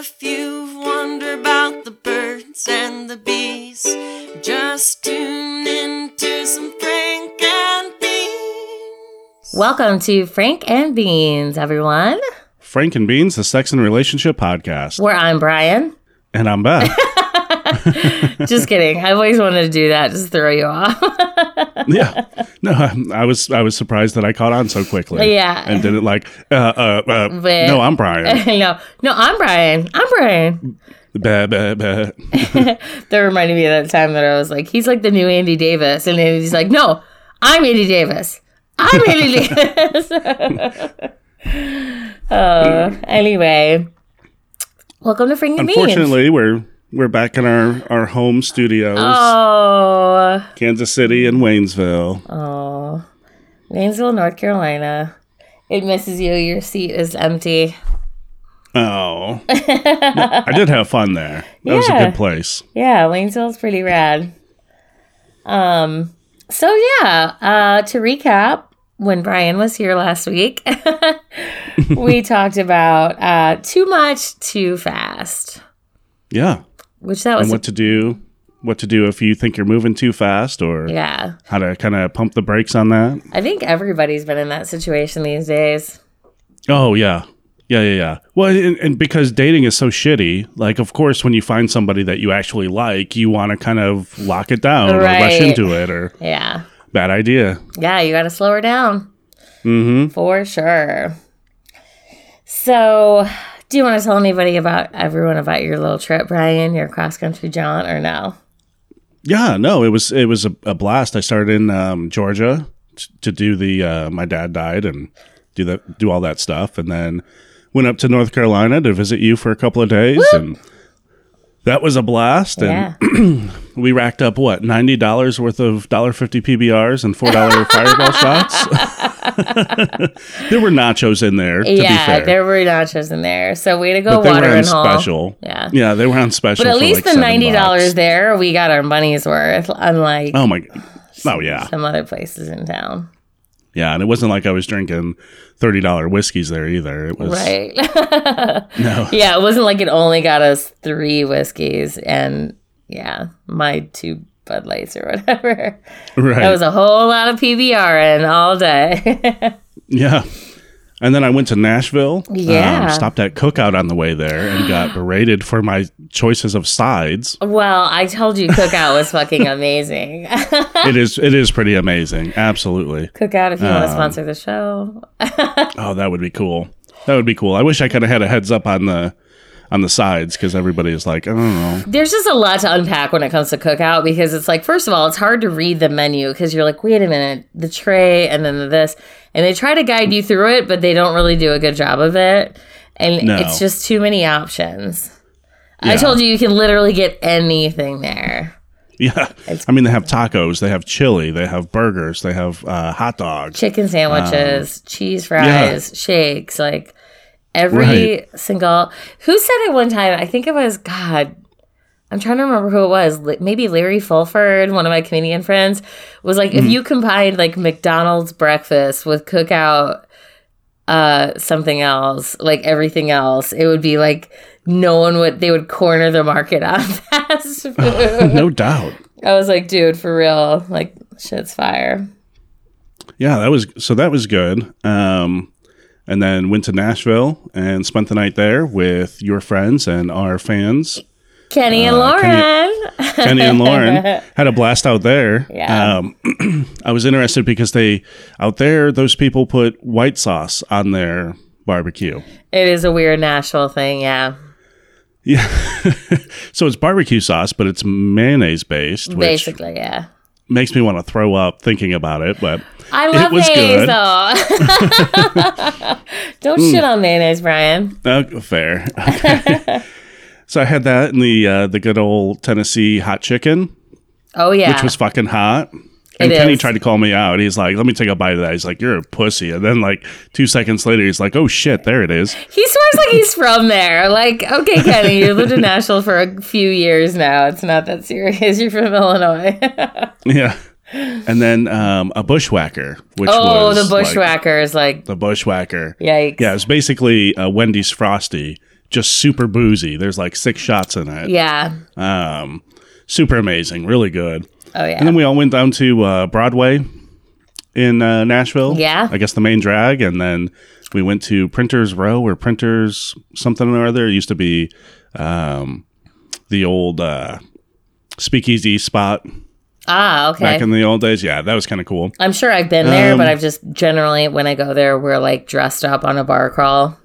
if you've wondered about the birds and the bees, just tune in to some Frank and Beans. Welcome to Frank and Beans, everyone. Frank and Beans, the Sex and Relationship Podcast. Where I'm Brian. And I'm Beth. Just kidding. I've always wanted to do that, just throw you off. yeah. No, I, I was I was surprised that I caught on so quickly. Yeah. And did it like, uh, uh, uh, But- no, I'm Brian. no, no, I'm Brian. I'm Brian. Bah, bah, bah. That reminded me of that time that I was like, he's like the new Andy Davis. And Andy's like, no, I'm Andy Davis. I'm Andy Davis. uh, anyway, welcome to Frank and Beans. Unfortunately, we're we're back in our, our home studios, Oh, Kansas City and Waynesville. oh, Waynesville, North Carolina. It misses you. Your seat is empty. Oh. I did have fun there. That was a good place. Yeah, Waynesville's pretty rad. Um, so yeah, uh, to recap, when Brian was here last week, we talked about uh, too much, too fast, Yeah. Which that was And what to do what to do if you think you're moving too fast or yeah. how to kind of pump the brakes on that. I think everybody's been in that situation these days. Oh yeah, yeah, yeah, yeah. Well, and, and because dating is so shitty, like of course when you find somebody that you actually like, you want to kind of lock it down or rush into it, or Yeah, bad idea. yeah, you got to slow her down Mm-hmm. for sure. So, do you want to tell anybody about everyone about your little trip, Brian, your cross country jaunt, or no? Yeah, no, it was it was a, a blast. I started in um, Georgia t- to do the. Uh, my dad died and do that, do all that stuff, and then went up to North Carolina to visit you for a couple of days, and that was a blast. And Yeah. we racked up what ninety dollars worth of dollar fifty PBRs and four dollar Fireball shots. there were nachos in there. To be yeah, fair, there were nachos in there. So way to go, but they were water on and special. Yeah. yeah, they were on special. But at for least like the ninety dollars there, we got our money's worth. Unlike Oh my, oh yeah, some other places in town, yeah, and it wasn't like I was drinking thirty dollar whiskeys there either. It was right? no, yeah, it wasn't like it only got us three whiskeys and yeah, my two Bud Lights or whatever. right, That was a whole lot of PBR in all day. yeah. And then I went to Nashville. Yeah. um, stopped at Cookout on the way there and got berated for my choices of sides. well, I told you Cookout was fucking amazing. it is it is pretty amazing. Absolutely. Cookout, if you want to Um, sponsor the show. Oh, that would be cool. That would be cool. I wish I could have had a heads up on the on the sides because everybody is like, I don't know. There's just a lot to unpack when it comes to cookout because it's like, first of all, it's hard to read the menu because you're like, wait a minute, the tray and then the this. And they try to guide you through it, but they don't really do a good job of it. And No. it's just too many options. I told you you can literally get anything there. Yeah. I mean, they have tacos, they have chili, they have burgers, they have uh, hot dogs. Chicken sandwiches, cheese fries, shakes, like every Right. single. Who said it one time? I think it was God. I'm trying to remember who it was. Maybe Larry Fulford, one of my comedian friends, was like, if you combined like McDonald's breakfast with cookout, uh, something else, like everything else, it would be like no one would. They would corner the market on fast food. no doubt. I was like, dude, for real, like shit's fire. Yeah, that was so that was good. Um, and then went to Nashville and spent the night there with your friends and our fans. Kenny and Uh, Lauren. Kenny- Kenny and Lauren had a blast out there. Yeah. Um, I was interested because they out there those people put white sauce on their barbecue. It is a weird Nashville thing, yeah. Yeah. so it's barbecue sauce, but it's mayonnaise based, which Basically, yeah. Makes me want to throw up thinking about it. But I It was mayonnaise good. though. Don't shit on mayonnaise, Brian. uh, fair. Okay. so I had that in the uh, the good old Tennessee hot chicken, Oh yeah. which was fucking hot. And It Kenny is. tried to call me out. He's like, "Let me take a bite of that." He's like, "You're a pussy." And then like two seconds later, he's like, "Oh shit, there it is." he swears like he's from there. Like, okay, Kenny, you lived in Nashville for a few years now. It's not that serious. You're from Illinois. Yeah. And then um, a bushwhacker, which oh, the like, is like, the bushwhacker. yikes. Yeah, it's basically a Wendy's Frosty, just super boozy. There's like six shots in it. Yeah. Um, super amazing, really good. Oh yeah. And then we all went down to uh, Broadway in uh, Nashville. Yeah. I guess the main drag, and then we went to Printers Row or Printers something or other. It used to be um, the old uh, speakeasy spot ah, okay. back in the old days. Yeah, that was kind of cool. I'm sure I've been there, but Um, I've just generally when I go there, we're like dressed up on a bar crawl.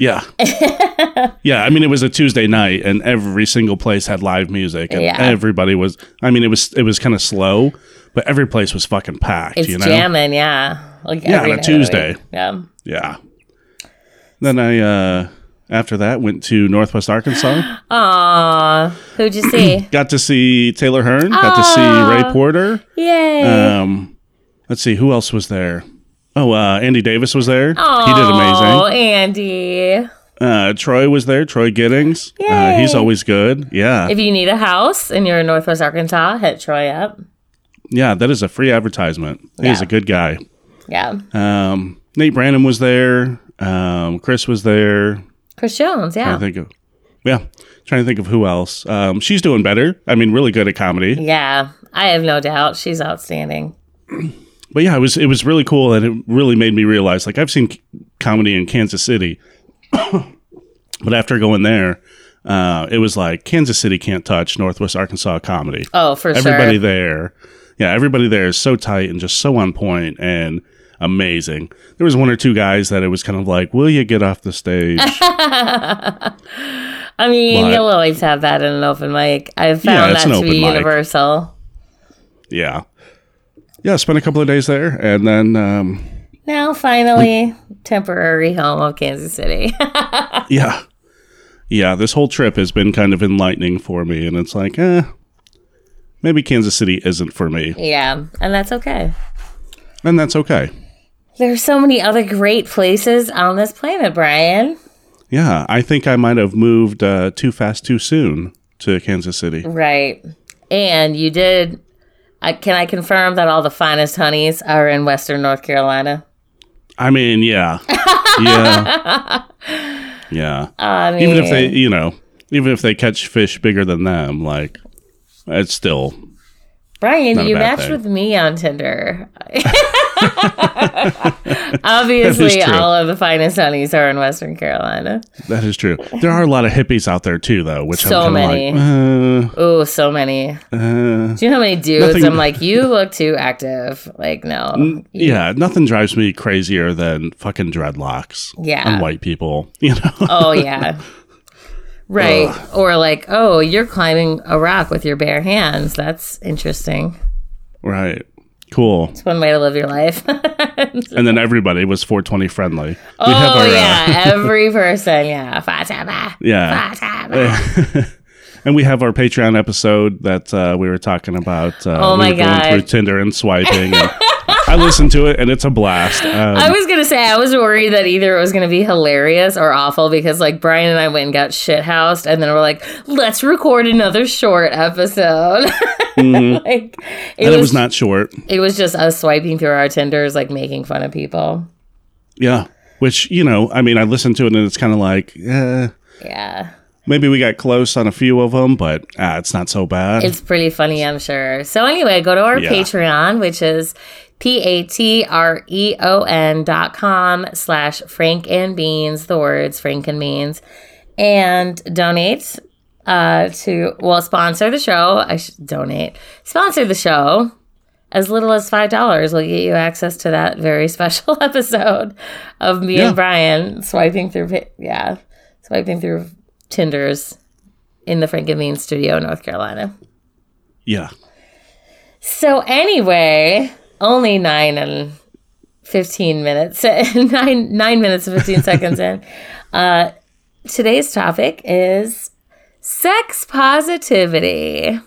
Yeah. yeah, I mean it was a Tuesday night and every single place had live music and Yeah. everybody was I mean it was it was kind of slow, but every place was fucking packed, It's you know. jamming, yeah. Like Yeah, on a night of the week. Tuesday. Yeah. Yeah. Then I uh after that went to Northwest Arkansas. Aw, who'd you see? got to see Taylor Hearn, got to see Ray Porter. Yay! Um let's see who else was there. Oh, uh Andy Davis was there. oh, he did amazing. Oh, Andy. Uh Troy was there, Troy Giddings. Uh, he's always good. Yeah. If you need a house and you're in Northwest Arkansas, hit Troy up. Yeah, that is a free advertisement. He's Yeah. a good guy. Yeah. Um, Nate Brandon was there. Um, Chris was there. Chris Jones, Yeah. I think of, yeah, trying to think of who else. Um, she's doing better. I mean, really good at comedy. Yeah. I have no doubt. She's outstanding. But yeah, it was it was really cool, and it really made me realize like I've seen c- comedy in Kansas City, but after going there, uh, it was like Kansas City can't touch Northwest Arkansas comedy. Oh, for everybody sure. Everybody there yeah everybody there is so tight and just so on point and amazing there was one or two guys that it was kind of like will you get off the stage I mean, But- you'll always have that in an open mic. I've found it's that to be mic. universal. yeah yeah spent a couple of days there and then um Now, finally, temporary home of Kansas City. yeah yeah this whole trip has been kind of enlightening for me and it's like eh maybe kansas city isn't for me yeah, and that's okay. and that's okay There's so many other great places on this planet, Brian. yeah i think i might have moved uh too fast too soon to kansas city Right. And you did. I, can I confirm that all the finest honeys are in Western North Carolina? i mean yeah. Yeah. Yeah. I mean, even if they you know even if they catch fish bigger than them like it's still Brian, Not you matched thing. with me on Tinder. Obviously, all of the finest honeys are in Western Carolina. that is true there are a lot of hippies out there too though which So i'm many. like Oh, so many. uh, uh, Do you know how many dudes? Nothing- I'm like, you look too active. Like, no. yeah nothing drives me crazier than fucking dreadlocks Yeah. and white people you know Oh, yeah. Right. Or like, oh, you're climbing a rock with your bare hands. That's interesting. right cool It's one way to live your life. and then everybody was 420 friendly we oh, uh, yeah. Every person. Yeah. Fatima. yeah Fatima. and we have our patreon episode that uh, we were talking about uh, Oh we my God. through tinder and swiping and i listened to it and it's a blast um, I was gonna say I was worried that either it was gonna be hilarious or awful because like Brian and I went and got shit housed and then we're like, let's record another short episode. like it, Mm-hmm. and was, it was not short it was just us swiping through our Tinders, like making fun of people. Yeah. Which, you know, I mean, I listened to it and it's kind of like, eh, Yeah. maybe we got close on a few of them, but ah, it's not so bad. It's pretty funny, I'm sure. So anyway, go to our Yeah. Patreon, which is P-A-T-R-E-O-N dot com slash Frank and Beans, the words Frank and Beans, and donate uh, to, well, sponsor the show. I should donate. Sponsor the show. As little as $5 will get you access to that very special episode of me Yeah. and Brian swiping through, yeah, swiping through Tinders in the Frank and Beans studio in North Carolina. yeah. So anyway, only nine and fifteen minutes, nine nine minutes and fifteen seconds in. Uh, today's topic is sex positivity.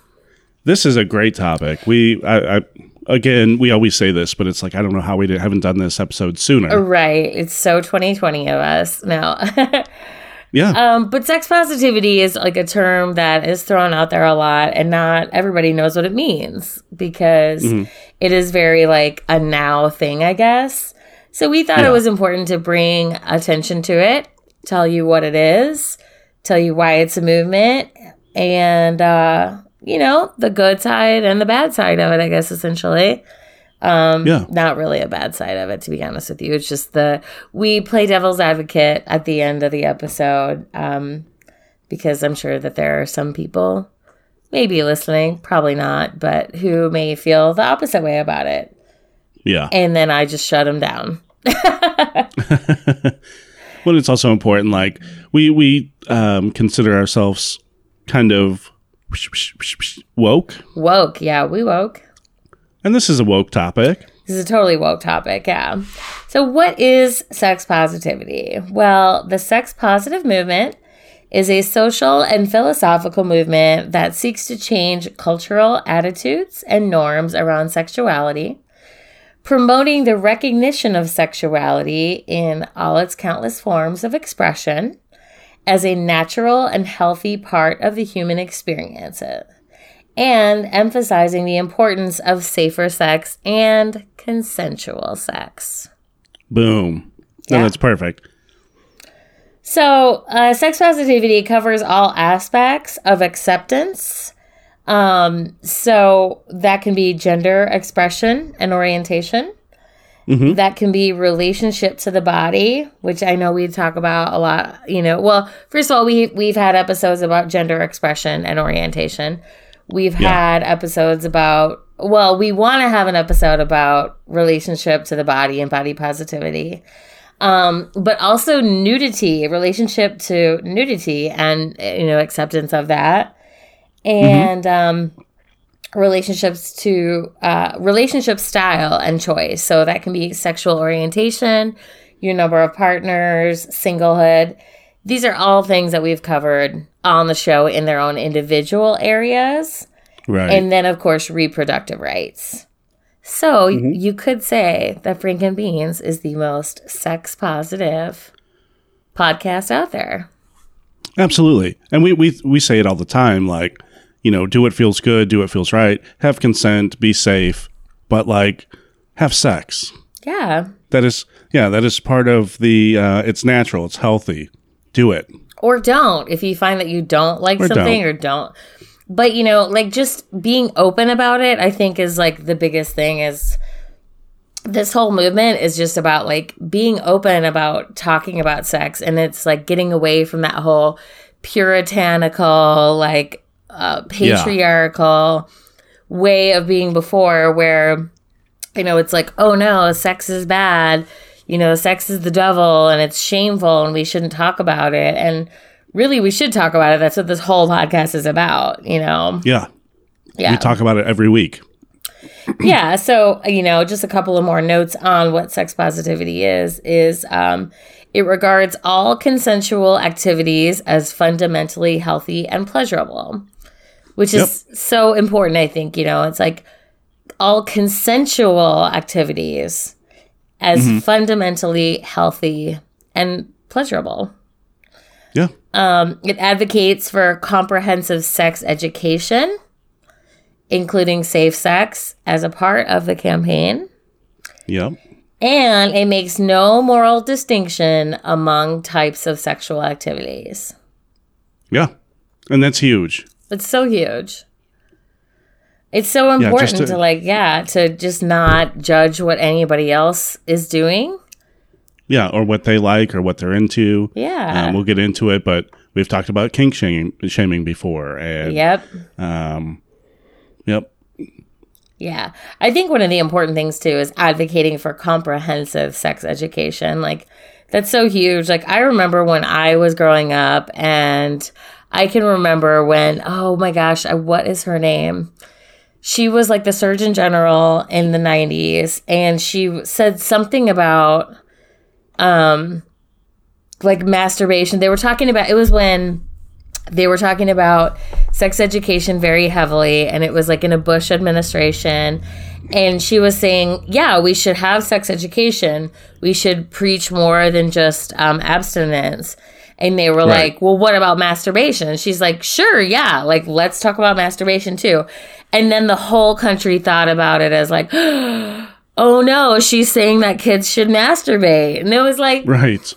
This is a great topic. We, I, I, again, we always say this, but it's like, I don't know how we did, haven't done this episode sooner. Right. It's so 2020 of us. No. yeah. um, but sex positivity is like a term that is thrown out there a lot and not everybody knows what it means because it is very like a now thing, I guess. So we thought Yeah. it was important to bring attention to it tell you what it is, tell you why it's a movement, and uh, you know the good side and the bad side of it. I guess essentially. Um, Yeah. Not really a bad side of it, to be honest with you. It's just the we play devil's advocate at the end of the episode um, because I'm sure that there are some people, maybe listening, probably not, but who may feel the opposite way about it. Yeah. And then I just shut them down. Well, it's also important. Like we we um, consider ourselves kind of woke, Woke. Yeah, we woke. And this is a woke topic. This is a totally woke topic, yeah. So, what is sex positivity? Well, the sex positive movement is a social and philosophical movement that seeks to change cultural attitudes and norms around sexuality, promoting the recognition of sexuality in all its countless forms of expression as a natural and healthy part of the human experience and emphasizing the importance of safer sex and consensual sex. Boom. No, Yeah. that's perfect. So, uh, sex positivity covers all aspects of acceptance. Um, so, that can be gender expression and orientation. Mhm. That can be relationship to the body, which I know we talk about a lot. You know, well, first of all, we we've had episodes about gender expression and orientation. We've Yeah. had episodes about well, we want to have an episode about relationship to the body and body positivity um, but also nudity, relationship to nudity, and you know acceptance of that, and um, relationships to uh, relationship style and choice. So that can be sexual orientation, your number of partners, singlehood. These are all things that we've covered on the show in their own individual areas. Right. And then, of course, reproductive rights. So you could say that Frank and Beans is the most sex positive podcast out there. Absolutely. And we, we we say it all the time, like, you know, do what feels good, do what feels right, have consent, be safe, but like have sex. Yeah. That is yeah, that is part of the uh it's natural, it's healthy. Do it. Or don't if you find that you don't like Or something don't. or don't. But, you know, like just being open about it, I think is like the biggest thing is this whole movement is just about like being open about talking about sex and it's like getting away from that whole puritanical like uh, patriarchal way of being before where you know it's like oh no sex is bad you know sex is the devil and it's shameful and we shouldn't talk about it. And really we should talk about it. That's what this whole podcast is about you know? Yeah. yeah. We talk about it every week. yeah. So you know just a couple of more notes on what sex positivity is is um it regards all consensual activities as fundamentally healthy and pleasurable which is so important i think you know? It's like all consensual activities as fundamentally healthy and pleasurable Yeah. um, it advocates for comprehensive sex education, including safe sex, as a part of the campaign. Yep. And it makes no moral distinction among types of sexual activities. Yeah. And that's huge. It's so huge. It's so important to- to, like, yeah, to just not judge what anybody else is doing. Yeah, or what they like or what they're into. Yeah. Um, we'll get into it, but we've talked about kink shaming, shaming before. And, yep. um, yep. Yeah. I think one of the important things too is advocating for comprehensive sex education. Like that's so huge. Like I remember when I was growing up and I can remember when oh my gosh, I, what is her name? She was like the surgeon general in the 90s and she said something about um like masturbation. They were talking about it was when they were talking about sex education very heavily and it was like in a bush administration and she was saying yeah we should have sex education we should preach more than just um, abstinence and they were Right. like well what about masturbation and she's like sure yeah like let's talk about masturbation too and then the whole country thought about it as like oh no she's saying that kids should masturbate and it was like Right.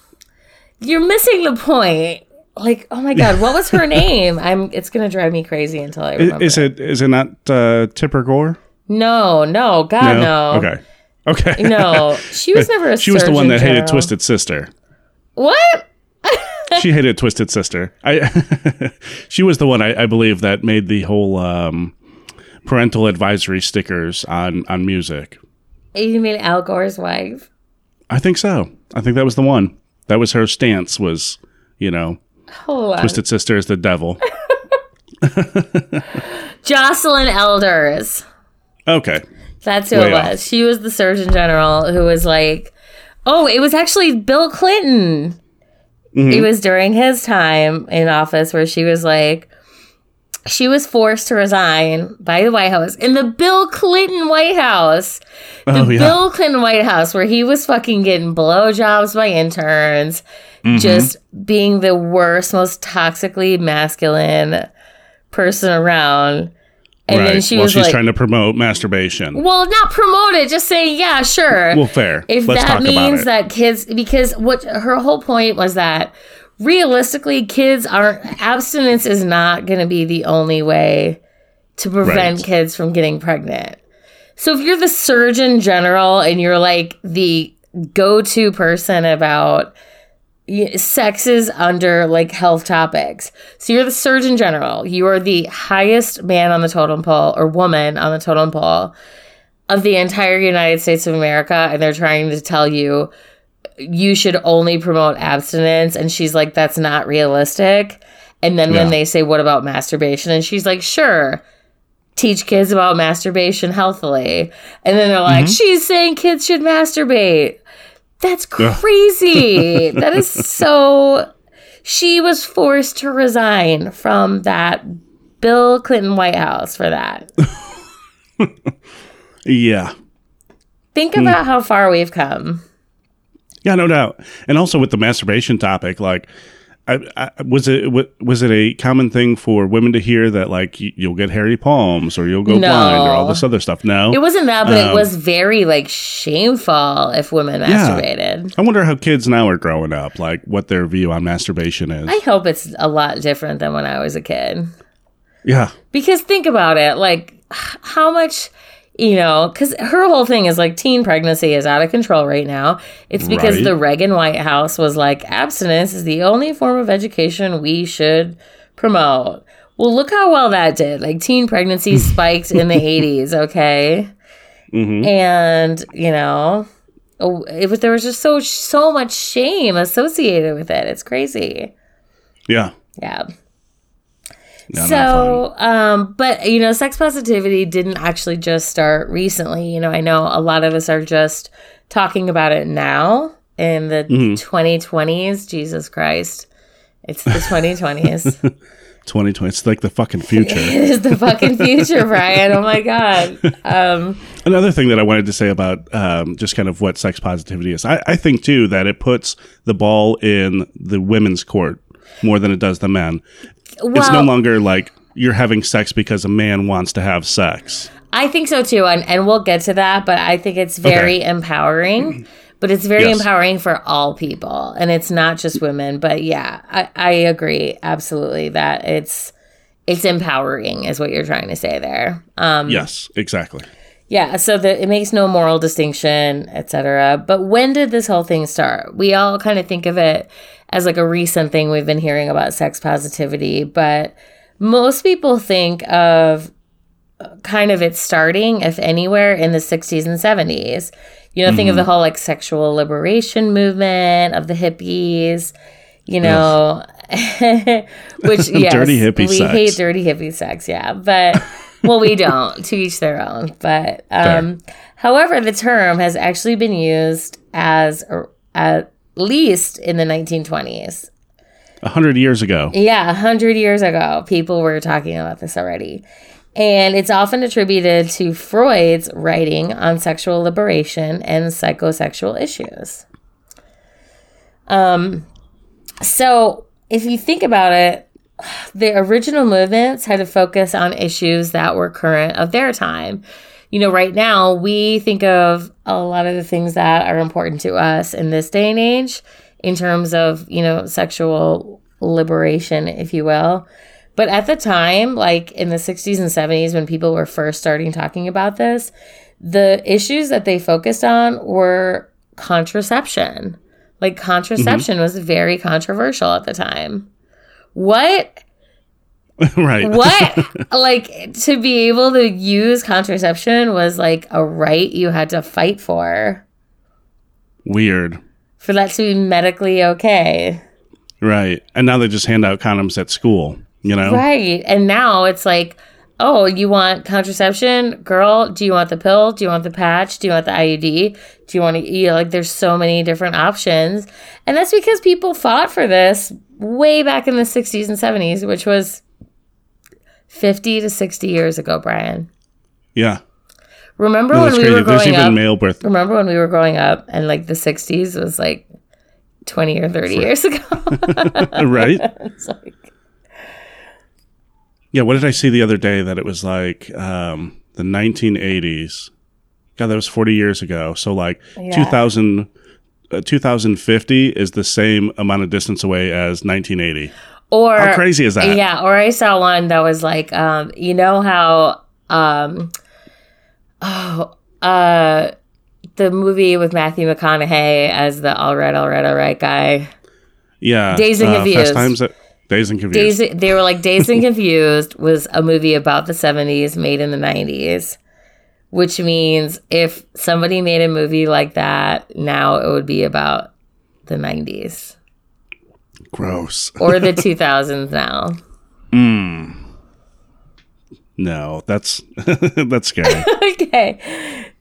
You're missing the point. Like, oh my god, what was her name? I'm. It's gonna drive me crazy until I remember. Is it is it not uh, Tipper Gore? No, no, God, no. Okay. Okay. No, she was never a she was the one that hated Twisted Sister. What? She hated Twisted Sister. I. she was the one I, I believe that made the whole um, parental advisory stickers on on music. You mean Al Gore's wife? I think so. I think that was the one. That was her stance. Was you know. Twisted Sister is the devil. Joycelyn Elders. Okay. That's who Way it off. was. She was the Surgeon General who was like, oh, it was actually Bill Clinton. Mm-hmm. It was during his time in office where she was like, she was forced to resign by the White House in the Bill Clinton White House. The Oh yeah. Bill Clinton White House where he was fucking getting blowjobs by interns, Mm-hmm. just being the worst, most toxically masculine person around. And right. then she While was she's like, trying to promote masturbation. well, not promote it, just say, yeah, sure. Well, fair. if Let's that means that kids, because what her whole point was that realistically, kids aren't, abstinence is not going to be the only way to prevent Right. kids from getting pregnant. So if you're the surgeon general and you're like the go to person about sex is under like health topics. So you're the surgeon general. You are the highest man on the totem pole or woman on the totem pole of the entire United States of America. And they're trying to tell you you should only promote abstinence. And she's like, that's not realistic. And then when they say, what about masturbation? And she's like, sure. Teach kids about masturbation healthily. And then they're like, mm-hmm. she's saying kids should masturbate. That's crazy. that is so. She was forced to resign from that Bill Clinton White House for that. yeah. Think Hmm. about how far we've come. Yeah, no doubt. And also with the masturbation topic, like, I, I, was it was it a common thing for women to hear that like you'll get hairy palms or you'll go No. blind or all this other stuff? No, It wasn't that, but it Um, was very like shameful if women masturbated. I wonder how kids now are growing up, like what their view on masturbation is. I hope it's a lot different than when I was a kid. yeah, Because think about it, like how much, you know, because her whole thing is like teen pregnancy is out of control right now. It's because Right. the Reagan White House was like, abstinence is the only form of education we should promote. Well, look how well that did. Like teen pregnancy spiked in the 80s, okay? Mm-hmm. And, you know, oh, it was there was just so so much shame associated with it. It's crazy. yeah. Yeah. Not so, um, but you know, sex positivity didn't actually just start recently. You know, I know a lot of us are just talking about it now in the Mm-hmm. 2020s. Jesus Christ. It's the 2020s. 2020. It's like the fucking future. it is the fucking future, Brian. Oh my God. Um, Another thing that I wanted to say about um, just kind of what sex positivity is, I, I think too that it puts the ball in the women's court more than it does the men. It's no longer like you're having sex because a man wants to have sex. I think so too. And, and we'll get to that, but I think it's very empowering. But it's very Yes. empowering for all people. And it's not just women. But yeah, I, I agree absolutely that it's it's empowering is what you're trying to say there. Um Yes, exactly. Yeah, so that it makes no moral distinction, etc. But when did this whole thing start? We all kind of think of it as like a recent thing we've been hearing about sex positivity, but most people think of uh, kind of it starting, if anywhere, in the 60s and 70s. You know, think of the whole like sexual liberation movement of the hippies, you know, which yes, Dirty hippie we sex. hate dirty hippie sex, yeah. But well, we don't. to each their own. But um, however, the term has actually been used as or at least in the 1920s. A hundred years ago. Yeah, a hundred years ago, people were talking about this already. And it's often attributed to Freud's writing on sexual liberation and psychosexual issues. Um, so if you think about it, the original movements had to focus on issues that were current of their time. You know, right now we think of a lot of the things that are important to us in this day and age in terms of, you know, sexual liberation, if you will. But at the time, like in the 60s and 70s, when people were first starting talking about this, the issues that they focused on were contraception. Like mm-hmm. contraception was very controversial at the time. What right. what like to be able to use contraception was like a right you had to fight for Weird. for that to be medically okay Right. And now they just hand out condoms at school, you know? right and now it's like oh you want contraception? Girl do you want the pill? Do you want the patch? Do you want the iud do you want to you know, like there's so many different options. And that's because people fought for this way back in the 60s and 70s which was 50 to 60 years ago brian. Yeah. remember No, when we crazy. were growing up? male birth. remember when we were growing up and like the 60s was like 20 or 30 years ago? Right? it's like Yeah, what did I see the other day that it was like um, the 1980s? God, that was 40 years ago. So like Yeah. 2000, uh, 2050 is the same amount of distance away as 1980. or How crazy is that? Yeah, or I saw one that was like, um, you know how, um, oh, uh, the movie with Matthew McConaughey as the all right, all right, all right guy. Yeah. Dazed and uh, Fast Confused. Times at, Dazed and Confused. Dazed, they were like Dazed and Confused was a movie about the 70s made in the 90s, which means if somebody made a movie like that, now it would be about the 90s Gross. or the 2000s now. No, that's that's scary. okay.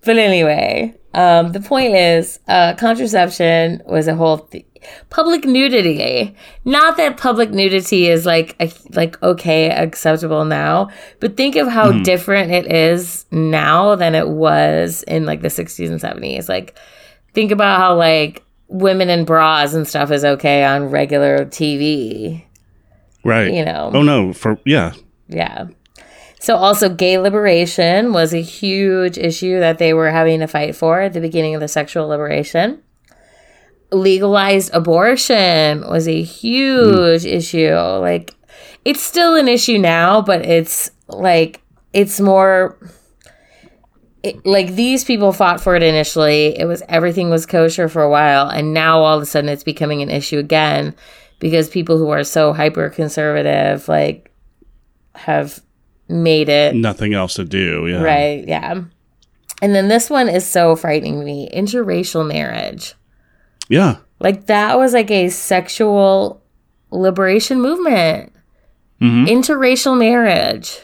But anyway, um, the point is, uh, contraception was a whole th- public nudity. Not that public nudity is like like okay, acceptable now, but think of how mm-hmm. different it is now than it was in like the 60s and 70s. Like, think about how like women in bras and stuff is okay on regular TV. right. You know. Oh no, for yeah. Yeah. So also gay liberation was a huge issue that they were having to fight for at the beginning of the sexual liberation. Legalized abortion was a huge issue. Like it's still an issue now, but it's like it's more it, like these people fought for it initially. It was everything was kosher for a while, and now all of a sudden it's becoming an issue again because people who are so hyper conservative like have made it Nothing else to do. Yeah. right. Yeah. And then this one is so frightening to me interracial marriage. Yeah. Like that was like a sexual liberation movement. Mhm. Interracial marriage.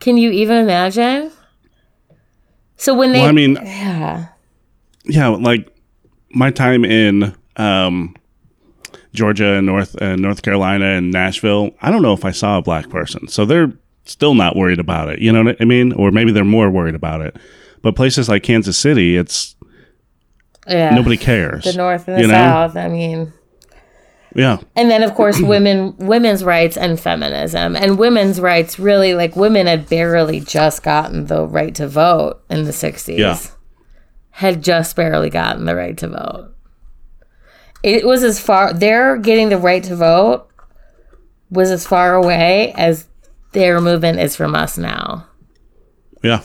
Can you even imagine? So when they Well, I mean, yeah. yeah, like my time in um, Georgia and North uh, North Carolina and Nashville, I don't know if I saw a black person. So they're still not worried about it. You know what I mean? Or maybe they're more worried about it. But places like Kansas City, it's Yeah. nobody cares. the north and the you know? south. I mean Yeah. and then of course women women's rights and feminism and women's rights really like women had barely just gotten the right to vote in the 60s Yeah. had just barely gotten the right to vote it was as far their getting the right to vote was as far away as their movement is from us now Yeah.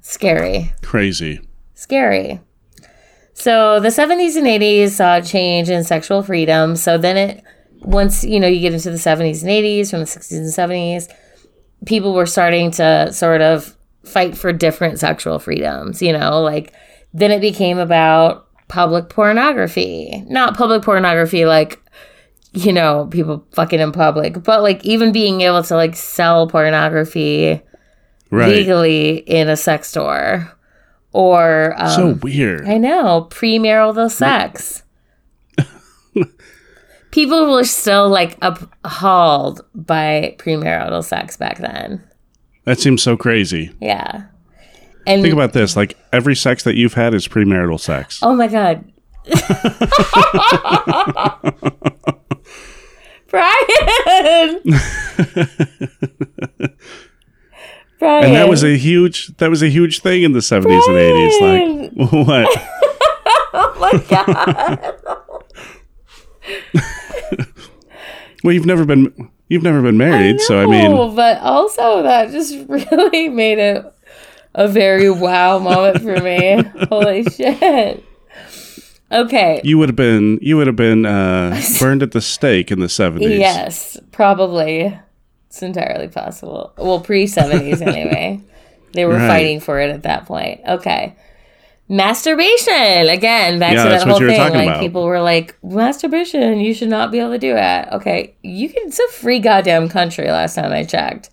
scary Crazy. scary. So the 70s and 80s saw a change in sexual freedom. So then it once you know you get into the 70s and 80s from the 60s and 70s, people were starting to sort of fight for different sexual freedoms, you know, like then it became about public pornography. Not public pornography like you know, people fucking in public, but like even being able to like sell pornography Right. legally in a sex store or um, so weird. I know premarital sex. People were still like appalled by premarital sex back then. That seems so crazy. Yeah, and Think about this. Like every sex that you've had is premarital sex. oh my god, Brian, Brian, and that was a huge that was a huge thing in the 70s and 80s like what oh my god. Well, you've never been you've never been married, so I mean, but also that just really made it a very wow moment for me. Holy shit. Okay. you would have been you would have been uh, burned at the stake in the seventies. Yes, probably. It's entirely possible. Well, pre 70s anyway. They were Right. fighting for it at that point. Okay. Masturbation. Again, back Yeah, to that whole thing. Like about. people were like, masturbation, you should not be able to do it. Okay. You can it's a free goddamn country last time I checked.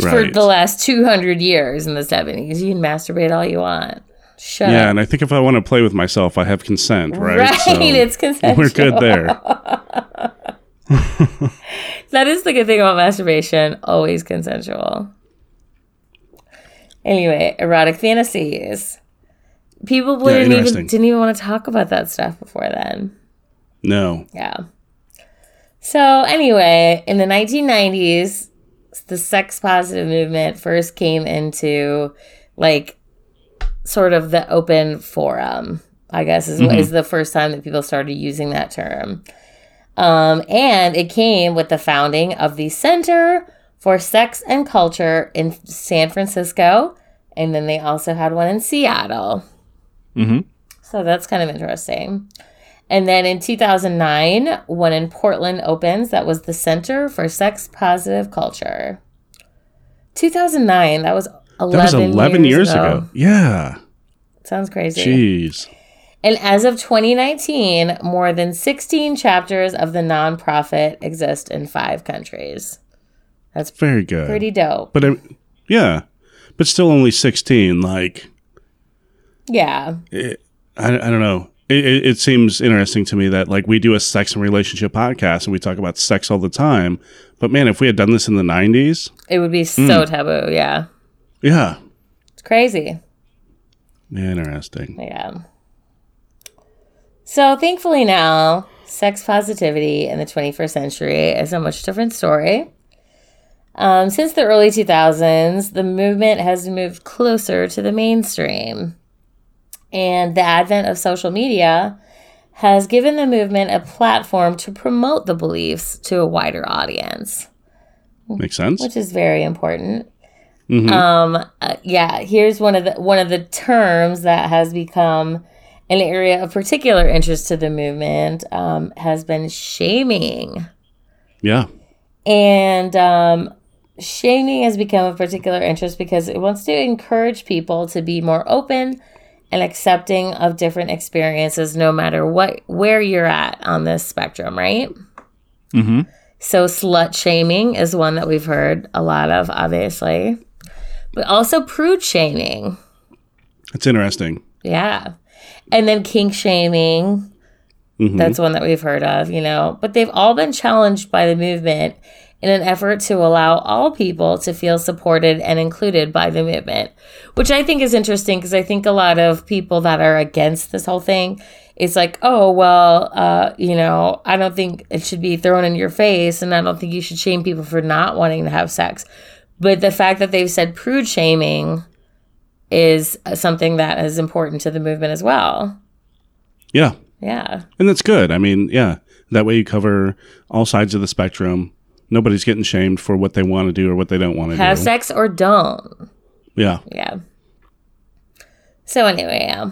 For the last 200 years in the 70s. You can masturbate all you want. Shut Yeah, up. and I think if I want to play with myself, I have consent, right? Right, So it's consensual. we're good there. That is the good thing about masturbation. Always consensual. Anyway, erotic fantasies. People Yeah, didn't even didn't even want to talk about that stuff before then. No. Yeah. So anyway, in the 1990s, the sex positive movement first came into like sort of the open forum. I guess is, mm-hmm. is the first time that people started using that term. Um, and it came with the founding of the Center for Sex and Culture in San Francisco. And then they also had one in Seattle. hmm So that's kind of interesting. And then in 2009, one in Portland opens that was the Center for Sex Positive Culture. 2009, that was 11, That was eleven years, ago. Yeah. Sounds crazy. Jeez. And as of 2019, more than 16 chapters of the nonprofit exist in five countries. That's very good. Pretty dope. but yeah, but still only sixteen. Like Yeah. I, I don't know. It, it, it seems interesting to me that like we do a sex and relationship podcast and we talk about sex all the time. But man, if we had done this in the nineties, It would be Hmm. so taboo. Yeah. yeah, It's crazy. interesting. Yeah. So thankfully now, sex positivity in the 21st century is a much different story. Um, since the early 2000s, the movement has moved closer to the mainstream. And the advent of social media has given the movement a platform to promote the beliefs to a wider audience Makes sense. which is very important. Um, uh, yeah, here's one of the one of the terms that has become an area of particular interest to the movement um, has been shaming, Yeah, and um, shaming has become of particular interest because it wants to encourage people to be more open and accepting of different experiences, no matter what where you're at on this spectrum, right? hmm So slut shaming is one that we've heard a lot of, obviously. But also prude shaming. it's interesting. Yeah. And then kink shaming. Mhm. That's one that we've heard of, you know. But they've all been challenged by the movement in an effort to allow all people to feel supported and included by the movement, which I think is interesting because I think a lot of people that are against this whole thing it's like, oh, well, uh, you know, I don't think it should be thrown in your face, and I don't think you should shame people for not wanting to have sex. But the fact that they've said prude shaming is something that is important to the movement as well. Yeah, Yeah. and that's good. I mean, yeah, that way you cover all sides of the spectrum. Nobody's getting shamed for what they want to do or what they don't want to Have do. sex or don't. Yeah, Yeah. So anyway, yeah.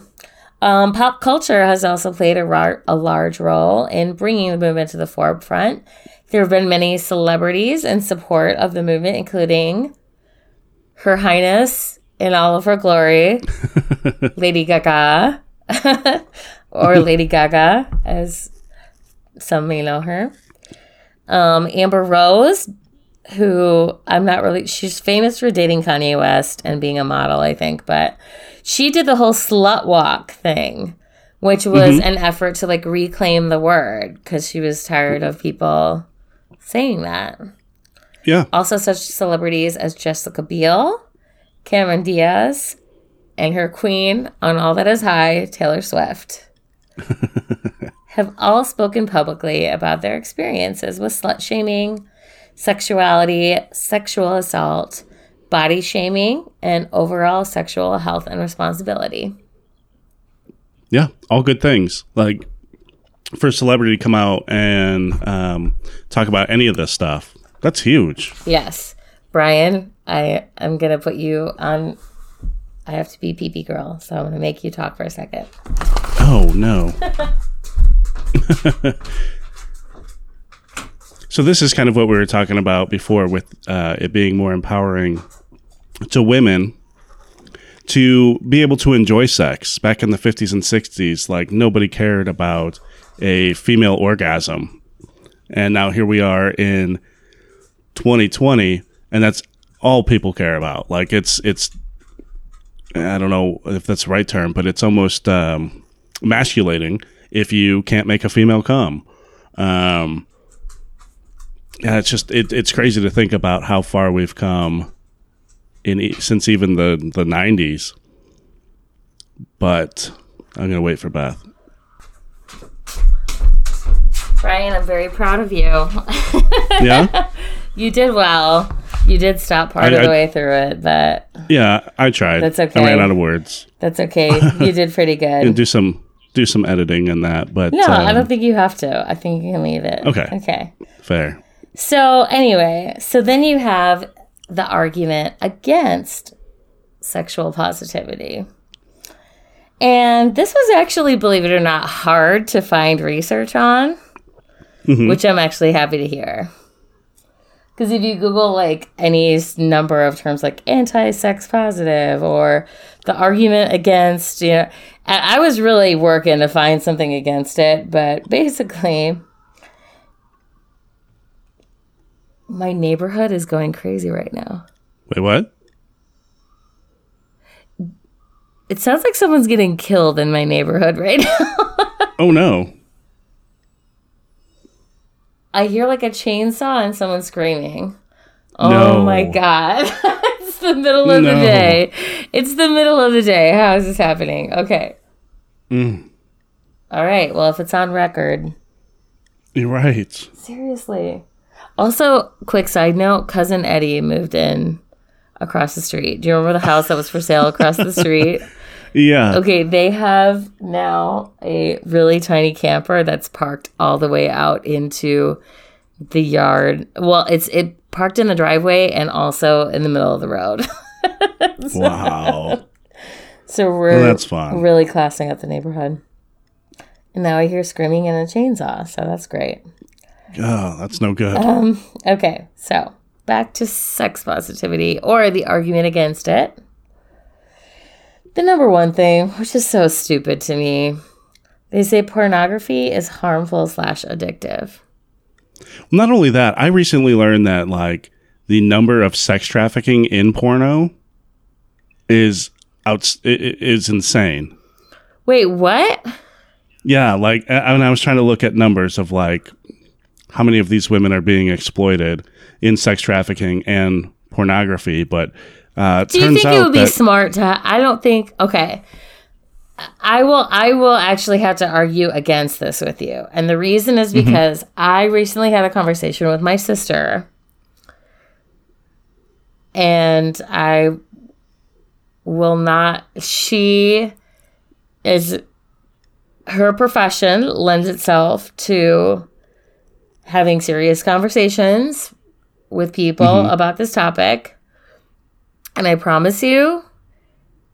Um, pop culture has also played a, rar- a large role in bringing the movement to the forefront. There have been many celebrities in support of the movement, including Her Highness in all of her glory, Lady Gaga, or Lady Gaga, as some may know her. Um, Amber Rose, who I'm not really, she's famous for dating Kanye West and being a model, I think, but she did the whole slut walk thing, which was an effort to like reclaim the word because she was tired of people saying that. yeah, Also, such celebrities as Jessica Biel, Cameron Diaz, and her queen on All That Is High, Taylor Swift, have all spoken publicly about their experiences with slut shaming, sexuality, sexual assault, body shaming, and overall sexual health and responsibility. yeah. All good things. Like for a celebrity to come out and um, talk about any of this stuff. That's huge. Yes. Brian, I am going to put you on. I have to be pee pee girl, so I'm going to make you talk for a second. Oh no. so this is kind of what we were talking about before with uh, it being more empowering to women to be able to enjoy sex back in the 50s and 60s like nobody cared about a female orgasm and now here we are in 2020 and that's all people care about. Like it's it's i don't know if that's the right term but it's almost um, emasculating if you can't make a female come. Um, yeah, it's just it, it's crazy to think about how far we've come in e- since even the the 90s but i'm gonna wait for beth. Brian, I'm very proud of you. yeah? You did well. You did stop part I- of the I- way through it, but yeah i tried That's i okay. ran out of words that's okay. You did pretty and good. do some do some editing in that but No, I um, don't think you have to. I think you can leave it. Okay. Okay. fair So, anyway, so then you have the argument against sexual positivity. And this was actually, believe it or not, hard to find research on, which I'm actually happy to hear. Because if you Google like any number of terms like anti sex positive or the argument against, you know, I I was really working to find something against it, but basically, my neighborhood is going crazy right now. wait what It sounds like someone's getting killed in my neighborhood right now. oh no I hear like a chainsaw and someone screaming. Oh No. my god. it's the middle of the day. It's the middle of the day. How is this happening? Okay. Mm. All right. Well, if it's on record. you're right Seriously. Also, quick side note cousin Eddie moved in across the street. Do you remember the house that was for sale across the street? Yeah Okay, they have now a really tiny camper that's parked all the way out into the yard. Well, it's it parked in the driveway and also in the middle of the road. wow so we're Well, that's fun. really classing up the neighborhood. And now I hear screaming and a chainsaw, so that's great. oh that's no good Um, Okay, so back to sex positivity or the argument against it. The number one thing, which is so stupid to me, they say pornography is harmful slash addictive. Not only that, I recently learned that like the number of sex trafficking in porno is out is insane. Wait, what? Yeah, like I, mean, I was trying to look at numbers of like how many of these women are being exploited in sex trafficking and pornography, but uh, Do you think it would be smart to? I don't think. Okay, I will. I will actually have to argue against this with you, and the reason is Mm-hmm. because I recently had a conversation with my sister, and I will not. She is her profession lends itself to having serious conversations with people Mm-hmm. about this topic. And I promise you,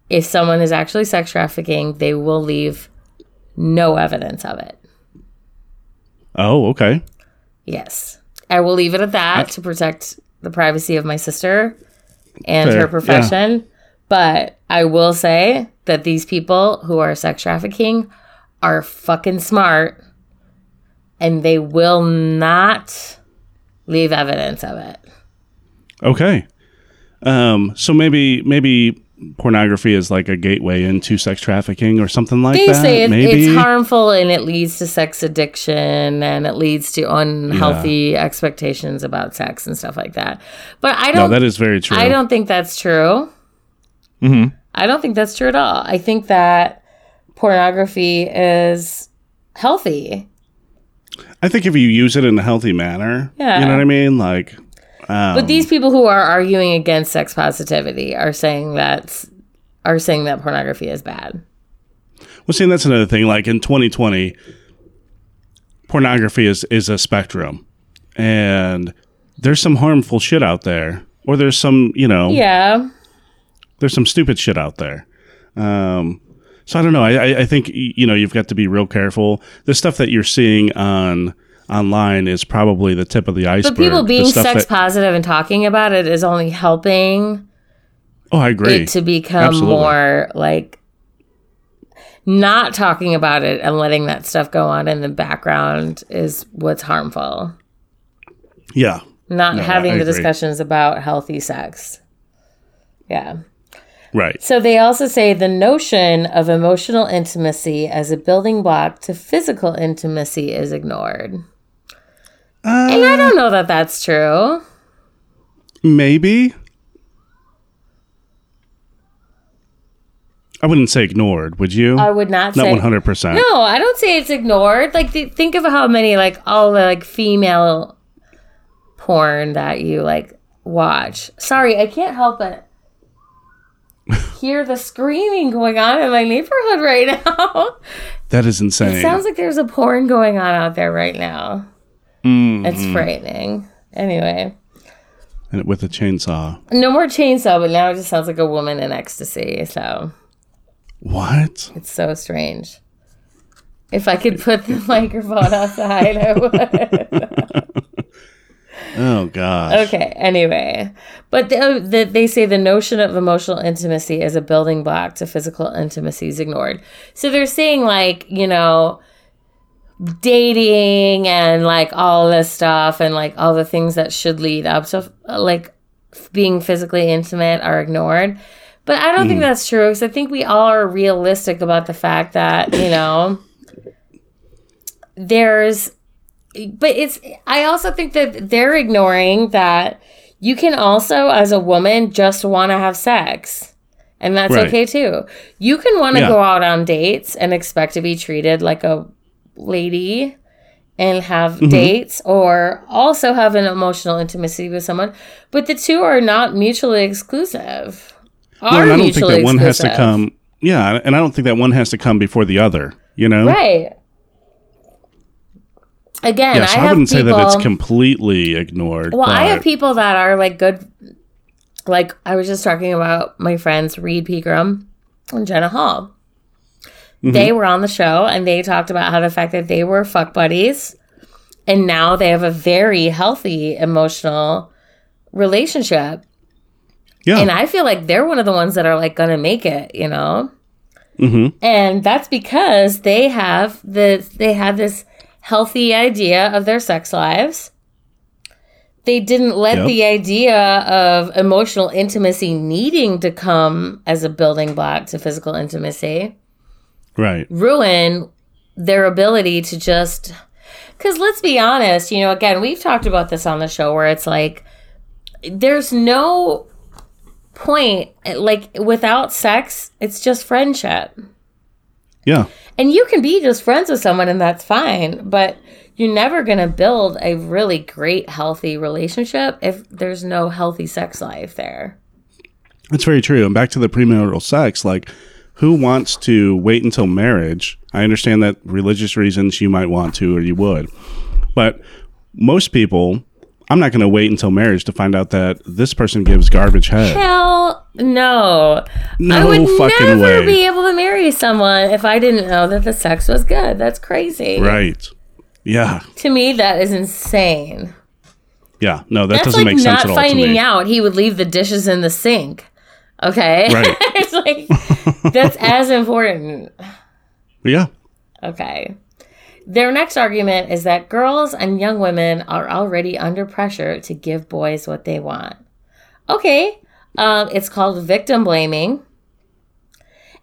if someone is actually sex trafficking, they will leave no evidence of it. oh, okay, Yes. I will leave it at that to protect the privacy of my sister and Fair, her profession. But I will say that these people who are sex trafficking are fucking smart and they will not leave evidence of it. okay. Um, so maybe maybe pornography is like a gateway into sex trafficking or something like They that. They say it, maybe it's harmful and it leads to sex addiction and it leads to unhealthy expectations about sex and stuff like that. But I don't No, that is very true. I don't think that's true. Mhm. I don't think that's true at all. I think that pornography is healthy. I think if you use it in a healthy manner, Yeah. you know what I mean. Like, um, But these people who are arguing against sex positivity are saying that are saying that pornography is bad. Well, see, that's another thing. Like in 2020, pornography is is a spectrum, and there's some harmful shit out there, or there's some you know Yeah. there's some stupid shit out there. Um, so I don't know. I, I, I think you know you've got to be real careful. The stuff that you're seeing on online is probably the tip of the iceberg. But people being sex that- positive and talking about it is only helping oh, I agree. it to become Absolutely. more like not talking about it and letting that stuff go on in the background is what's harmful. yeah, Not No, having I the agree. discussions about healthy sex. Yeah. right. So they also say the notion of emotional intimacy as a building block to physical intimacy is ignored. And I don't uh, know that that's true. Maybe. I wouldn't say ignored, would you? I would not Not say one hundred percent. No, I don't say it's ignored. Like, th- think of how many like all the like female porn that you like watch. Sorry, I can't help it. Hear the screaming going on in my neighborhood right now. That is insane. It sounds like there's a porn going on out there right now. Mm, It's frightening. Anyway, and with a chainsaw. no more chainsaw, but now it just sounds like a woman in ecstasy. So What? it's so strange. If I could put the microphone outside, I would. Oh gosh. Okay. Anyway, but the, the, they say the notion of emotional intimacy as a building block to physical intimacy is ignored. So they're saying like you know, dating and like all this stuff and like all the things that should lead up to like being physically intimate are ignored. But I don't think mm. that's true because I think we all are realistic about the fact that you know there's but it's i also think that they're ignoring that you can also as a woman just want to have sex and that's Right. okay too you can want to Yeah. go out on dates and expect to be treated like a lady and have Mm-hmm. dates or also have an emotional intimacy with someone but the two are not mutually exclusive No, are and I don't think that one has to come. Yeah, and I don't think that one has to come before the other. You know. right again Yeah, so i I, wouldn't say that it's completely ignored. Well, I have people that are like good. Like I was just talking about my friends Reed Pegram and Jenna Hall. They were on the show and they talked about how the fact that they were fuck buddies, and now they have a very healthy emotional relationship. Yeah. And I feel like they're one of the ones that are like gonna make it, you know. Mhm. And that's because they have the they have this healthy idea of their sex lives. They didn't let Yep. the idea of emotional intimacy needing to come as a building block to physical intimacy Right. ruin their ability to just because let's be honest you know again we've talked about this on the show where it's like there's no point like without sex it's just friendship Yeah. and you can be just friends with someone and that's fine but you're never going to build a really great healthy relationship if there's no healthy sex life there That's very true. And back to the premarital sex, like who wants to wait until marriage? I understand that religious reasons you might want to or you would. But most people, I'm not going to wait until marriage to find out that this person gives garbage head. hell no No I would fucking never way. be able to marry someone if I didn't know that the sex was good. That's crazy. Right. Yeah. To me, that is insane. Yeah. No, that That's doesn't like make sense not at all to finding out he would leave the dishes in the sink. Okay. Right. it's like that's as important. Yeah. Okay. Their next argument is that girls and young women are already under pressure to give boys what they want. Okay. Um, it's called victim blaming.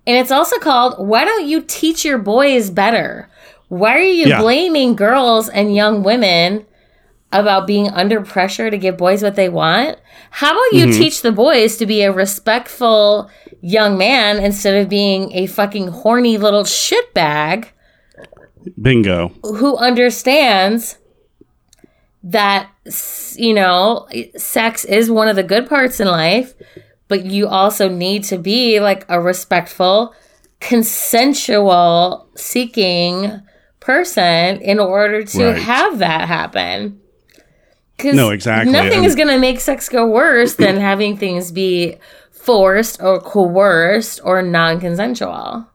And it's also called why don't you teach your boys better? Why are you Yeah. blaming girls and young women about being under pressure to give boys what they want? How about you mm-hmm. teach the boys to be a respectful young man instead of being a fucking horny little shitbag? Bingo. who understands that you know sex is one of the good parts in life but you also need to be like a respectful consensual seeking person in order to Right. have that happen. No, exactly, Nothing and- is going to make sex go worse than having things be forced or coerced or non-consensual.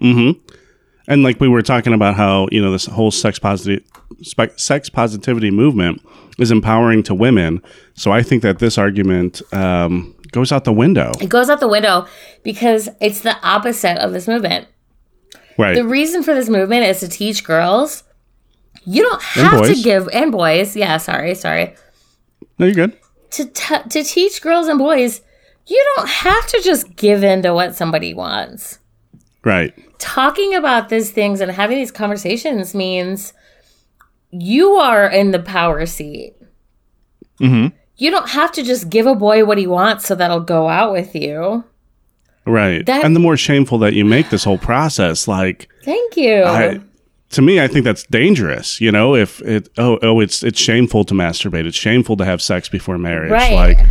Mm-hmm. And like we were talking about how you know this whole sex positive spe- sex positivity movement is empowering to women. So I think that this argument um, goes out the window. It goes out the window because it's the opposite of this movement. Right. The reason for this movement is to teach girls you don't have to give and boys. Yeah, sorry, sorry. no, you're good. To t- to teach girls and boys, you don't have to just give in to what somebody wants. Right. Talking about these things and having these conversations means you are in the power seat. Mm-hmm. You don't have to just give a boy what he wants so that'll go out with you. Right. That- and the more shameful that you make this whole process, like Thank you. I, to me, I think that's dangerous. You know, if it oh oh it's it's shameful to masturbate, it's shameful to have sex before marriage. right. Like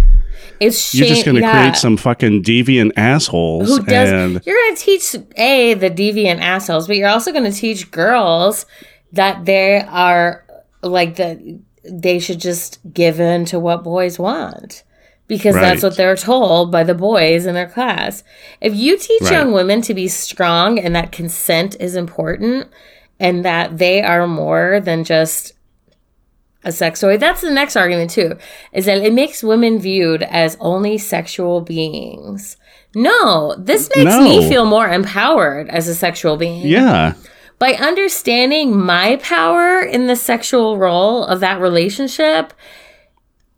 it's you're just going to yeah. create some fucking deviant assholes. who does and you're going to teach a the deviant assholes but you're also going to teach girls that they are like that they should just give in to what boys want because that's what they're told by the boys in their class if you teach Right. young women to be strong and that consent is important and that they are more than just a sex toy. That's the next argument too, is that it makes women viewed as only sexual beings. No, this makes me feel more empowered as a sexual being. yeah. By understanding my power in the sexual role of that relationship,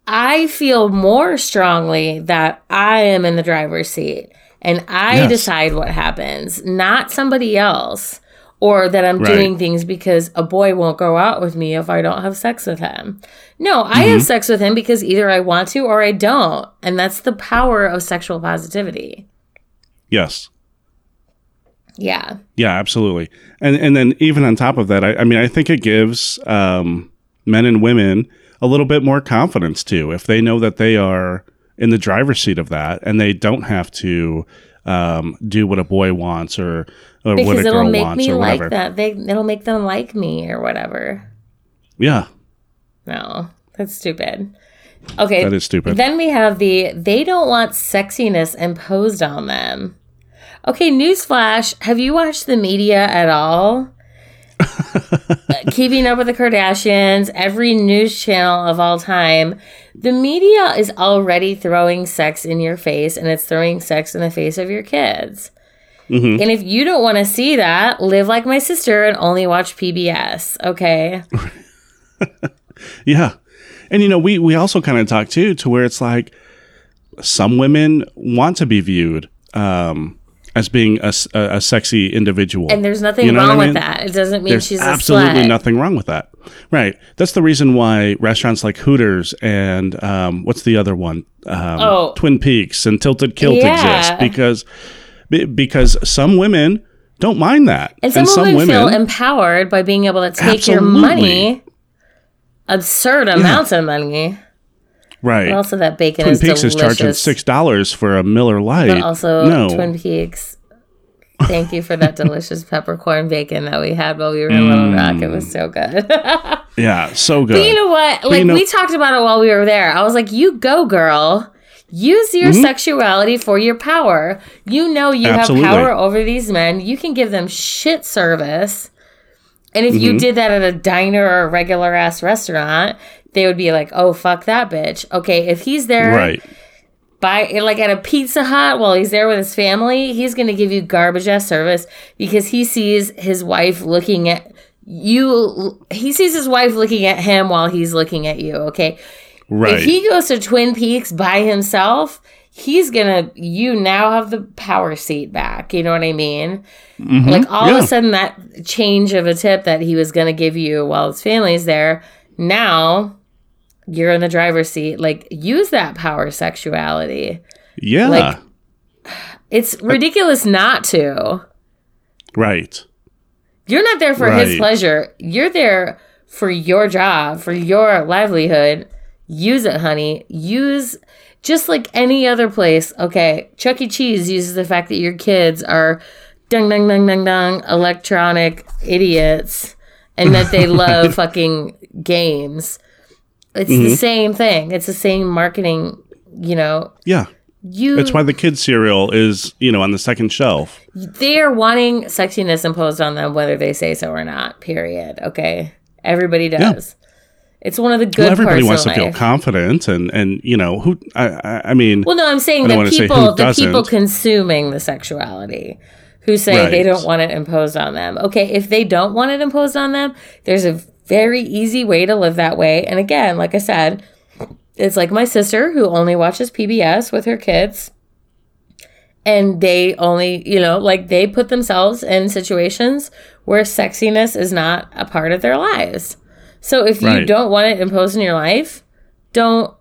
I feel more strongly that I am in the driver's seat and I Yes. decide what happens, not somebody else. Or that I'm Right. doing things because a boy won't go out with me if I don't have sex with him. No, I Mm-hmm. have sex with him because either I want to or I don't. And that's the power of sexual positivity. Yes. Yeah. Yeah, absolutely. And and then even on top of that, I, I mean, I think it gives um, men and women a little bit more confidence too, if they know that they are in the driver's seat of that, and they don't have to um, do what a boy wants or or what a girl make wants me or like whatever. that. They it'll make them like me or whatever. Yeah, No, that's stupid. Okay. that is stupid. Then we have the they don't want sexiness imposed on them. Okay, newsflash. Have you watched the media at all? Keeping up with the Kardashians, every news channel of all time, the media is already throwing sex in your face and it's throwing sex in the face of your kids. Mhm. And if you don't want to see that, live like my sister and only watch PBS, okay? Yeah. And you know, we we also kind of talk too to where it's like some women want to be viewed um as being a a sexy individual. And there's nothing You know wrong I with that. It doesn't mean There's she's a absolutely nothing wrong with that. Right. That's the reason why restaurants like Hooters and um, what's the other one? Um, Oh. Twin Peaks and Tilted Kilt Yeah. exist because because some women don't mind that. And some, women, feel empowered by being able to take your money, absurd amounts of money. Right. But also, that bacon Twin is Peaks is charging six dollars for a Miller Lite. but also, no. Twin Peaks. Thank you for that delicious peppercorn bacon that we had while we were in Little Rock. It was so good. yeah, so good. But you know what? Like you know- we talked about it while we were there. I was like, "You go, girl. Use your Mm-hmm. sexuality for your power. You know you Absolutely. have power over these men. You can give them shit service. And if Mm-hmm. you did that at a diner or a regular ass restaurant, they would be like, "Oh fuck that bitch." Okay, if he's there right. by like at a Pizza Hut while he's there with his family, he's going to give you garbage ass service because he sees his wife looking at you. He sees his wife looking at him while he's looking at you. Okay, Right. if he goes to Twin Peaks by himself, he's gonna. You now have the power seat back. You know what I mean? Like all of Mm-hmm. A sudden, that change of a tip that he was gonna give you while his family's there, now you're in the driver's seat. Like use that power sexuality. yeah. like- It's ridiculous not to. right. You're not there for his pleasure. You're there for your job, for your livelihood. Use it, honey. Use just like any other place. Okay, Chuck E. Cheese uses the fact that your kids are dung dung dung dung dung electronic idiots and that they love fucking games. It's the mm-hmm. same thing. It's the same marketing, you know. Yeah. You That's why the kids cereal is, you know, on the second shelf. they are wanting sexiness imposed on them whether they say so or not. Period. Okay. Everybody does. It's one of the good Well, everybody wants to feel confident and and you know, who I I, mean, Well, no, I'm saying the people, the people consuming the sexuality, who say they don't want it imposed on them. Okay, if they don't want it imposed on them, there's a very easy way to live that way. And again, like I said, it's like my sister who only watches PBS with her kids. And they only, you know, like they put themselves in situations where sexiness is not a part of their lives. So if you Right. don't want it imposed in your life, don't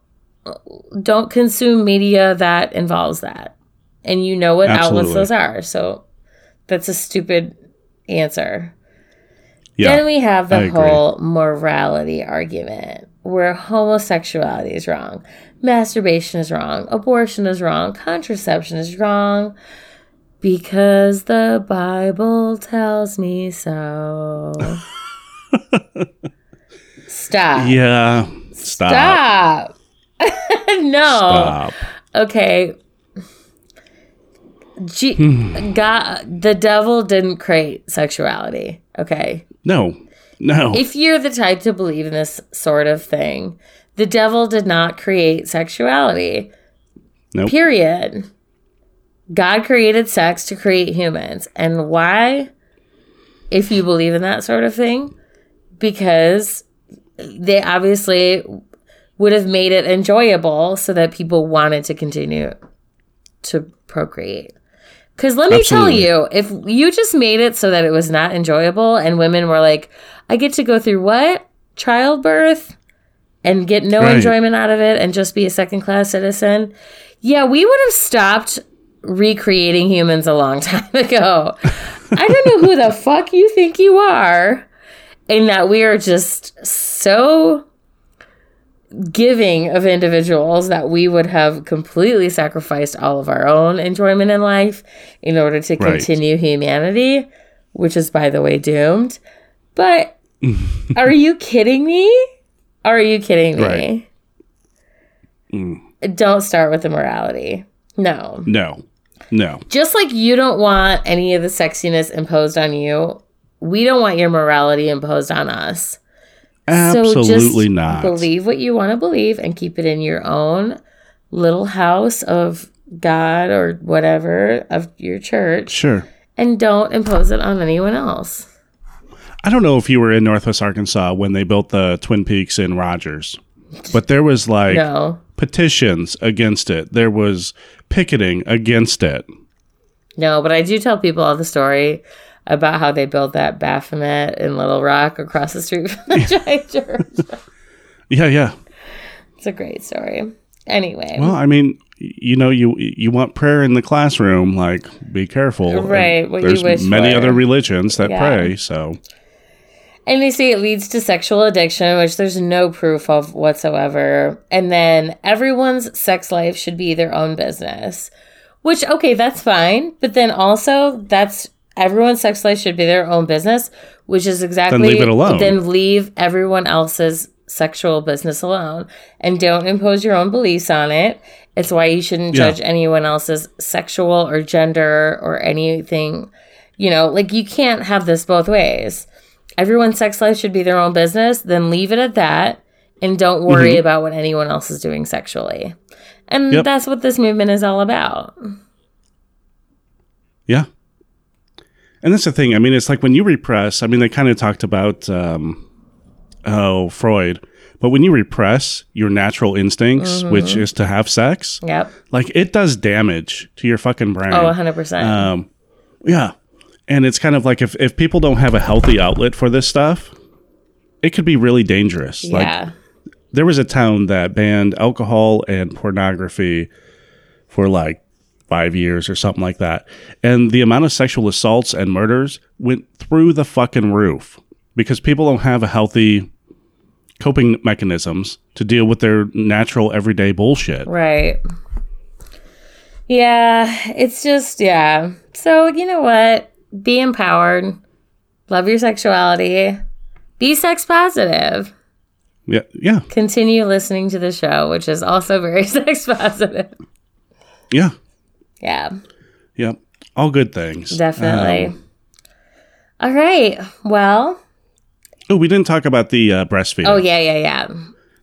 don't consume media that involves that. And you know what outlets those are. So that's a stupid answer. Yeah. Then we have the whole morality argument where homosexuality is wrong, masturbation is wrong, abortion is wrong, contraception is wrong because the Bible tells me so. Stop. yeah. Stop. Stop. no. Stop. Okay. G- God, the devil didn't create sexuality. Okay. No. No. If you're the type to believe in this sort of thing, the devil did not create sexuality. Nope. Period. God created sex to create humans. And why? If you believe in that sort of thing, because they obviously would have made it enjoyable so that people wanted to continue to procreate. Because let me Absolutely. tell you, if you just made it so that it was not enjoyable and women were like, I get to go through what? Childbirth and get no Right. enjoyment out of it and just be a second class citizen. Yeah, we would have stopped recreating humans a long time ago. I don't know who the fuck you think you are. And that we are just so giving of individuals that we would have completely sacrificed all of our own enjoyment in life in order to Right. continue humanity, which is, by the way, doomed. But are you kidding me? Are you kidding me? Right. Mm. Don't start with the morality. No. no. No. Just like you don't want any of the sexiness imposed on you, we don't want your morality imposed on us. Absolutely so not. Believe what you want to believe and keep it in your own little house of God or whatever of your church Sure. and don't impose it on anyone else. I don't know if you were in Northwest Arkansas when they built the Twin Peaks in Rogers, but there was like No. petitions against it. There was picketing against it. No, but I do tell people all the story about how they built that Baphomet in Little Rock across the street from the giant church. Yeah, yeah. It's a great story. Anyway. Well, I mean, you know, you you want prayer in the classroom, like be careful. Right, what you There's wish many for. other religions that Yeah. pray, so And they say it leads to sexual addiction, which there's no proof of whatsoever. And then everyone's sex life should be their own business, which, okay, that's fine. But then also, that's everyone's sex life should be their own business, which is exactly then leave it alone. Then leave everyone else's sexual business alone and don't impose your own beliefs on it. It's why you shouldn't Yeah. judge anyone else's sexual or gender or anything. You know, like you can't have this both ways everyone's sex life should be their own business, then leave it at that and don't worry mm-hmm. about what anyone else is doing sexually. And Yep. that's what this movement is all about. yeah. And that's the thing. I mean, it's like when you repress. I mean, they kind of talked about um, oh Freud, but when you repress your natural instincts, which Mm-hmm. is to have sex, Yep. like it does damage to your fucking brain. Oh, 100%. Um, yeah. And it's kind of like if, if people don't have a healthy outlet for this stuff, it could be really dangerous. Like yeah. there was a town that banned alcohol and pornography for like five years or something like that. And the amount of sexual assaults and murders went through the fucking roof because people don't have a healthy coping mechanisms to deal with their natural everyday bullshit. Right. Yeah, it's just, yeah. So, you know what? Be empowered, love your sexuality, Be sex positive. Yeah, yeah, Continue listening to the show, which is also very sex positive. yeah, Yeah, yeah. All good things. definitely. Um, All right. Well, oh, we didn't talk about the uh, breastfeeding. oh, yeah, yeah, yeah.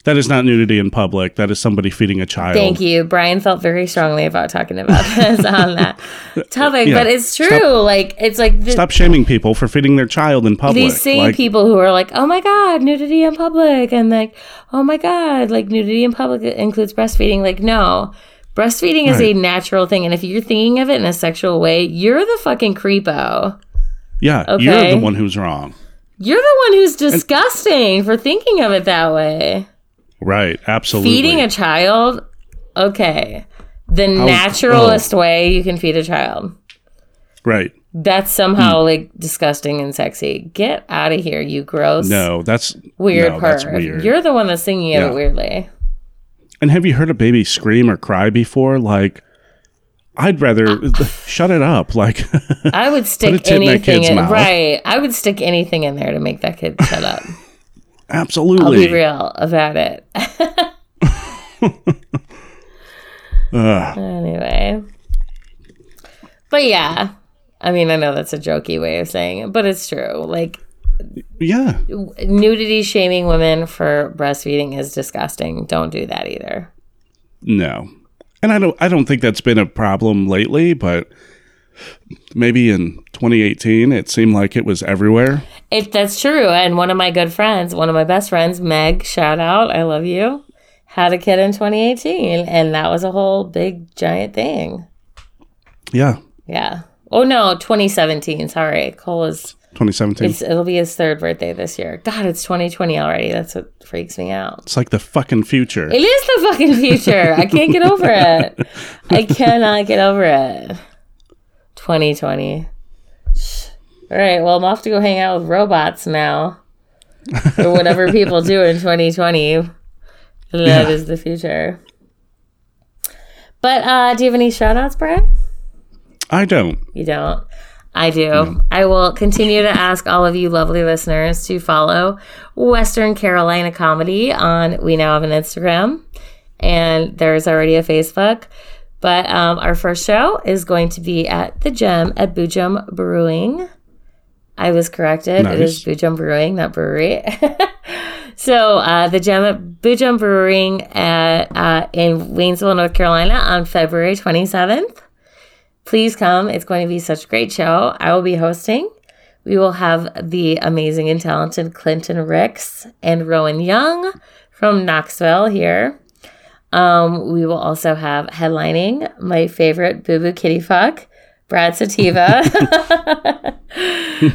That is not nudity in public. That is somebody feeding a child. Thank you. Brian felt very strongly about talking about this on that topic, Yeah. but it's true. Like, it's like the, Stop shaming people for feeding their child in public. these same Like, people who are like, oh my God, nudity in public. And like, oh my God, like nudity in public includes breastfeeding. Like, no. Breastfeeding is a natural thing. And if you're thinking of it in a sexual way, you're the fucking creepo. Yeah, Okay. you're the one who's wrong. You're the one who's disgusting for thinking of it that way. Right, absolutely. Feeding a child, okay. The naturalest oh. way you can feed a child. right. That's somehow hmm. like disgusting and sexy. Get out of here, you gross, No, that's weird no, that's weird. You're the one that's singing Yeah. it weirdly. And have you heard a baby scream or cry before? Like, I'd rather ah. shut it up. Like, I would stick in anything kid's in, right. I would stick anything in there to make that kid shut up. Absolutely, I'll be real about it. Ugh. Anyway. But yeah. I mean, I know that's a jokey way of saying it, but it's true. Like yeah, nudity shaming women for breastfeeding is disgusting. Don't do that either. no, and I don't. I don't think that's been a problem lately, but maybe in 2018, it seemed like it was everywhere. If that's true, and one of my good friends, one of my best friends, Meg, shout out, I love you, had a kid in 2018, and that was a whole big giant thing. Yeah, Yeah. Oh no, 2017. Sorry, Cole is. 2017. It's, it'll be his third birthday this year. God, it's 2020 already. That's what freaks me out. It's like the fucking future. It is the fucking future. I can't get over it. I cannot get over it. 2020. All right, well, I'm off to go hang out with robots now. or whatever people do in 2020. That is the future. But uh, do you have any shout outs, Brad? I don't. You don't. I do. I will continue to ask all of you lovely listeners to follow Western Carolina Comedy on we now have an Instagram and there's already a Facebook. But um, our first show is going to be at the Gem at Boojum Brewing. I was corrected. It is Boojum Brewing, not brewery. so uh, the Gem at Boojum Brewing at uh, in Waynesville, North Carolina, on February 27th please come. It's going to be such a great show. I will be hosting. We will have the amazing and talented Clinton Ricks and Rowan Young from Knoxville here. Um, we will also have headlining my favorite Boo Boo Kitty Fuck, Brad Sativa.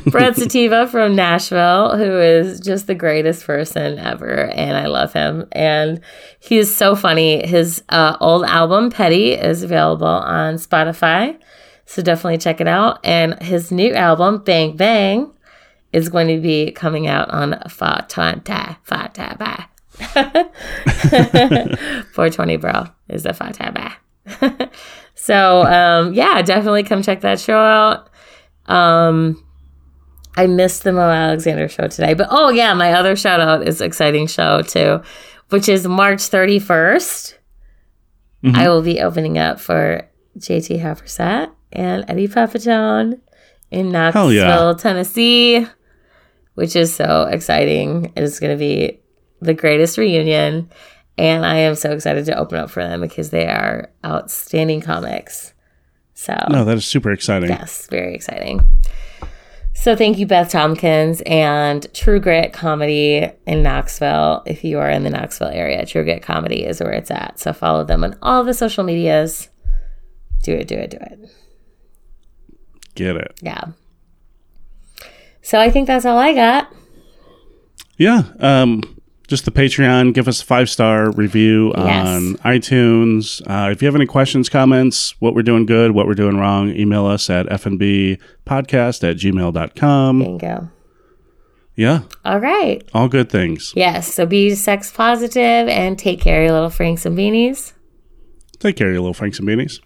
Brad Sativa from Nashville, who is just the greatest person ever, and I love him. And he's so funny. His uh, old album, Petty, is available on Spotify, so definitely check it out. And his new album, Bang Bang, is going to be coming out on Fatanta Fataba. 420 bro is the Fataba. So um, yeah, definitely come check that show out. Um, I missed the Mo Alexander show today, but oh yeah, my other shout out is exciting show too, which is March 31st. I will be opening up for JT Habersaat and Eddie Pepitone in Knoxville, yeah. Tennessee, which is so exciting. It is going to be the greatest reunion, and I am so excited to open up for them because they are outstanding comics. So No, that is super exciting. Yes, very exciting. So thank you, Beth Tompkins and True Grit Comedy in Knoxville. If you are in the Knoxville area, True Grit Comedy is where it's at. So follow them on all the social medias. Do it, do it, do it. Get it. Yeah. So I think that's all I got. Yeah. Um, just the Patreon. Give us a five star review Yes. on iTunes. Uh, if you have any questions, comments, what we're doing good, what we're doing wrong, email us at fnbpodcast at gmail.com. Bingo. Yeah. All right. All good things. Yes. So be sex positive and take care of your little Franks and beanies. Take care, of your little Franks and Beanies.